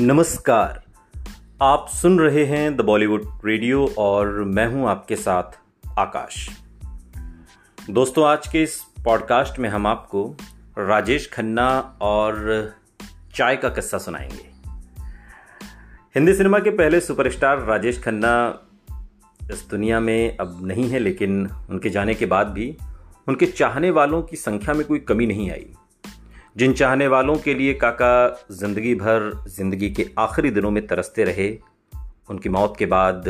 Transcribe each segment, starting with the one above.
नमस्कार। आप सुन रहे हैं द बॉलीवुड रेडियो और मैं हूँ आपके साथ आकाश। दोस्तों, आज के इस पॉडकास्ट में हम आपको राजेश खन्ना और चाय का किस्सा सुनाएँगे। हिंदी सिनेमा के पहले सुपरस्टार राजेश खन्ना इस दुनिया में अब नहीं है, लेकिन उनके जाने के बाद भी उनके चाहने वालों की संख्या में कोई कमी नहीं आई। जिन चाहने वालों के लिए काका ज़िंदगी भर, ज़िंदगी के आखिरी दिनों में तरसते रहे, उनकी मौत के बाद,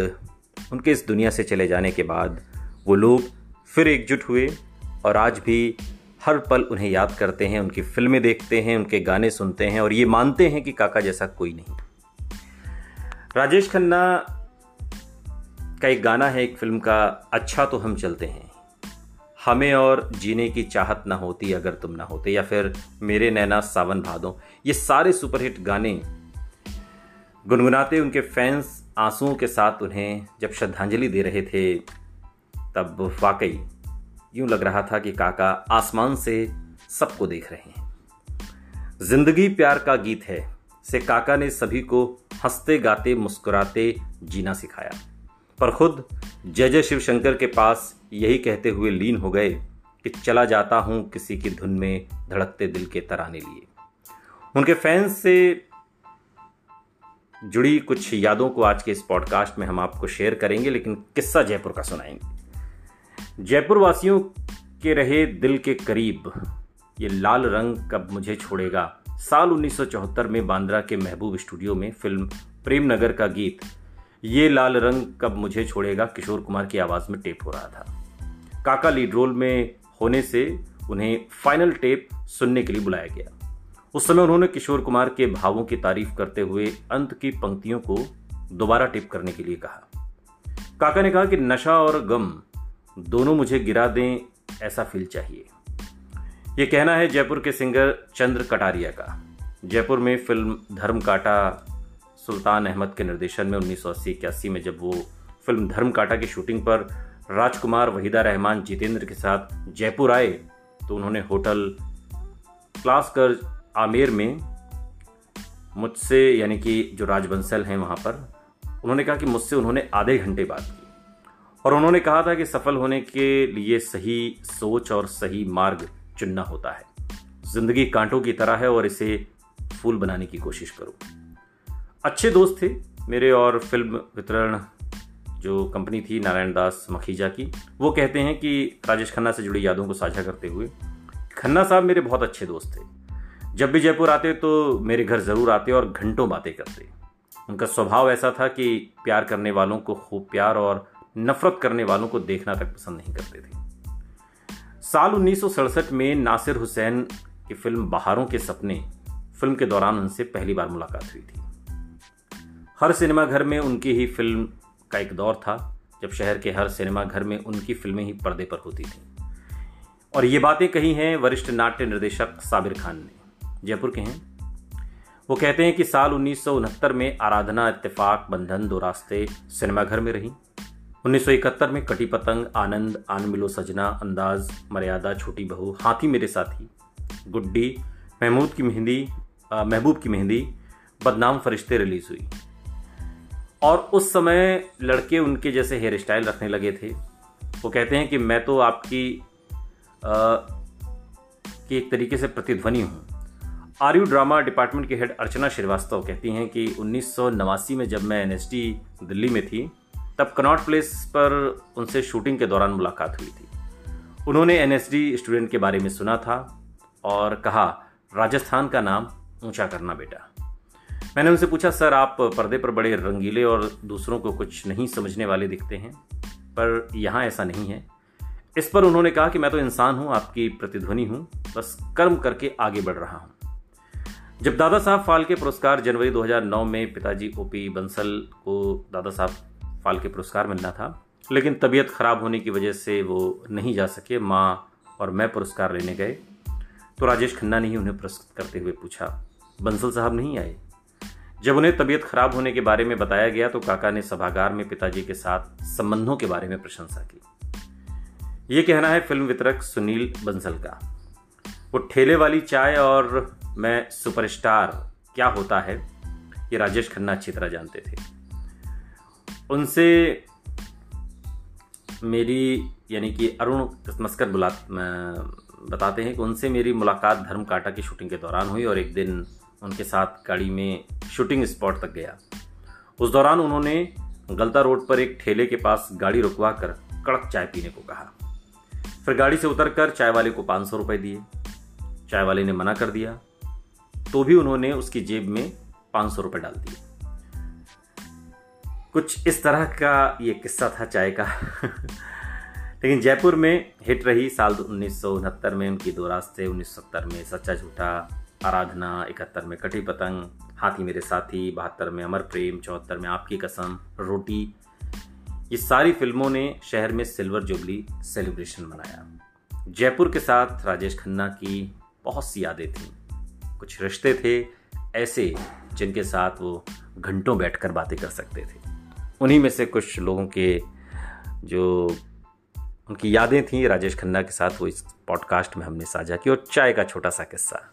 उनके इस दुनिया से चले जाने के बाद, वो लोग फिर एकजुट हुए और आज भी हर पल उन्हें याद करते हैं, उनकी फ़िल्में देखते हैं, उनके गाने सुनते हैं और ये मानते हैं कि काका जैसा कोई नहीं। राजेश खन्ना का एक गाना है, एक फ़िल्म का अच्छा तो हम चलते हैं। हमें और जीने की चाहत ना होती अगर तुम ना होते, या फिर मेरे नैना सावन भादों। ये सारे सुपरहिट गाने गुनगुनाते उनके फैंस आंसुओं के साथ उन्हें जब श्रद्धांजलि दे रहे थे, तब वाकई यूँ लग रहा था कि काका आसमान से सबको देख रहे हैं। ज़िंदगी प्यार का गीत है, से काका ने सभी को हँसते गाते मुस्कुराते जीना सिखाया। पर खुद जय शिव शंकर के पास यही कहते हुए लीन हो गए कि चला जाता हूँ किसी की धुन में धड़कते दिल के तराने लिए। उनके फैंस से जुड़ी कुछ यादों को आज के इस पॉडकास्ट में हम आपको शेयर करेंगे, लेकिन किस्सा जयपुर का सुनाएँगे। जयपुर वासियों के रहे दिल के करीब, ये लाल रंग कब मुझे छोड़ेगा? साल 1974 में बांद्रा के महबूब स्टूडियो में फ़िल्म प्रेम नगर का गीत ये लाल रंग कब मुझे छोड़ेगा? किशोर कुमार की आवाज़ में टेप हो रहा था। काका लीड रोल में होने से उन्हें फाइनल टेप सुनने के लिए बुलाया गया। उस समय उन्होंने किशोर कुमार के भावों की तारीफ़ करते हुए अंत की पंक्तियों को दोबारा टेप करने के लिए कहा। काका ने कहा कि नशा और गम दोनों मुझे गिरा दें, ऐसा फील चाहिए। यह कहना है जयपुर के सिंगर चंद्र कटारिया का। जयपुर में फ़िल्म धर्म काटा सुल्तान अहमद के निर्देशन में उन्नीस सौ में जब वो फ़िल्म धर्म काटा की शूटिंग पर राजकुमार वहीदा रहमान जितेंद्र के साथ जयपुर आए तो उन्होंने होटल क्लास कर आमेर में मुझसे, यानी कि जो राजबंसल हैं वहाँ पर, उन्होंने कहा कि मुझसे उन्होंने आधे घंटे बात की। और उन्होंने कहा था कि सफल होने के लिए सही सोच और सही मार्ग चुनना होता है। ज़िंदगी कांटों की तरह है और इसे फूल बनाने की कोशिश करो। अच्छे दोस्त थे मेरे और फ़िल्म वितरण, जो कंपनी थी नारायण दास मखीजा की। वो कहते हैं कि राजेश खन्ना से जुड़ी यादों को साझा करते हुए, खन्ना साहब मेरे बहुत अच्छे दोस्त थे। जब भी जयपुर आते तो मेरे घर ज़रूर आते और घंटों बातें करते। उनका स्वभाव ऐसा था कि प्यार करने वालों को खूब प्यार और नफरत करने वालों को देखना तक पसंद नहीं करते थे। साल उन्नीस सौ सड़सठ में नासिर हुसैन की फ़िल्म बहारों के सपने, फ़िल्म के दौरान उनसे पहली बार मुलाकात हुई थी। हर सिनेमा घर में उनकी ही फ़िल्म का एक दौर था, जब शहर के हर सिनेमा घर में उनकी फ़िल्में ही पर्दे पर होती थी। और ये बातें कही हैं वरिष्ठ नाट्य निर्देशक साबिर खान ने। जयपुर के हैं। वो कहते हैं कि साल उन्नीस सौ उनहत्तर में आराधना, इत्तेफाक, बंधन, दो रास्ते सिनेमाघर में रही। 1971 में कटी पतंग, आनंद, आन मिलो सजना, अंदाज, मर्यादा, छोटी बहू, हाथी मेरे साथी, गुड्डी, महमूद की मेहंदी महबूब की मेहंदी, बदनाम फरिश्ते रिलीज़ हुई। और उस समय लड़के उनके जैसे हेयर स्टाइल रखने लगे थे। वो कहते हैं कि मैं तो आपकी आ, की एक तरीके से प्रतिध्वनि हूँ। आर यू ड्रामा डिपार्टमेंट के हेड अर्चना श्रीवास्तव कहती हैं कि उन्नीस सौ नवासी में जब मैं एनएसडी दिल्ली में थी तब कनॉट प्लेस पर उनसे शूटिंग के दौरान मुलाकात हुई थी। उन्होंने एनएसडी स्टूडेंट के बारे में सुना था और कहा राजस्थान का नाम ऊँचा करना बेटा। मैंने उनसे पूछा, सर, आप पर्दे पर बड़े रंगीले और दूसरों को कुछ नहीं समझने वाले दिखते हैं? पर यहाँ ऐसा नहीं है। इस पर उन्होंने कहा कि मैं तो इंसान हूँ, आपकी प्रतिध्वनि हूँ, बस कर्म करके आगे बढ़ रहा हूँ। जब दादा साहब फाल्के पुरस्कार जनवरी 2009 में पिताजी ओपी बंसल को दादा साहब फाल्के पुरस्कार मिलना था, लेकिन तबीयत खराब होने की वजह से वो नहीं जा सके, माँ और मैं पुरस्कार लेने गए तो राजेश खन्ना ने ही उन्हें पुरस्कृत करते हुए पूछा, बंसल साहब नहीं आए? जब उन्हें तबीयत खराब होने के बारे में बताया गया तो काका ने सभागार में पिताजी के साथ संबंधों के बारे में प्रशंसा की। यह कहना है फ़िल्म वितरक सुनील बंसल का। वो ठेले वाली चाय और मैं सुपरस्टार, क्या होता है? ये राजेश खन्ना अच्छी तरह जानते थे। उनसे मेरी, यानी कि अरुण मस्कर बुला बताते हैं कि उनसे मेरी मुलाकात धर्म काटा की शूटिंग के दौरान हुई और एक दिन उनके साथ गाड़ी में शूटिंग स्पॉट तक गया। उस दौरान उन्होंने गलता रोड पर एक ठेले के पास गाड़ी रुकवा कर कड़क चाय पीने को कहा। फिर गाड़ी से उतरकर चाय वाले को पाँच सौ रुपये दिए। चाय वाले ने मना कर दिया। तो भी उन्होंने उसकी जेब में पाँच सौ रुपये डाल दिए। कुछ इस तरह का ये किस्सा था चाय का। लेकिन जयपुर में हिट रही साल उन्नीस सौ उनहत्तर में, उनकी दो रास्ते उन्नीस सौ सत्तर में सच्चा झूठा आराधना, इकहत्तर में कटी पतंग, हाथी मेरे साथी, बहत्तर में अमर प्रेम, चौहत्तर में आपकी कसम, रोटी। ये सारी फ़िल्मों ने शहर में सिल्वर जुबली सेलिब्रेशन मनाया। जयपुर के साथ राजेश खन्ना की बहुत सी यादें थीं। कुछ रिश्ते थे ऐसे जिनके साथ वो घंटों बैठकर बातें कर सकते थे। उन्हीं में से कुछ लोगों के जो उनकी यादें थीं, राजेश खन्ना के साथ वो इस पॉडकास्ट में हमने साझा की और चाय का छोटा सा किस्सा।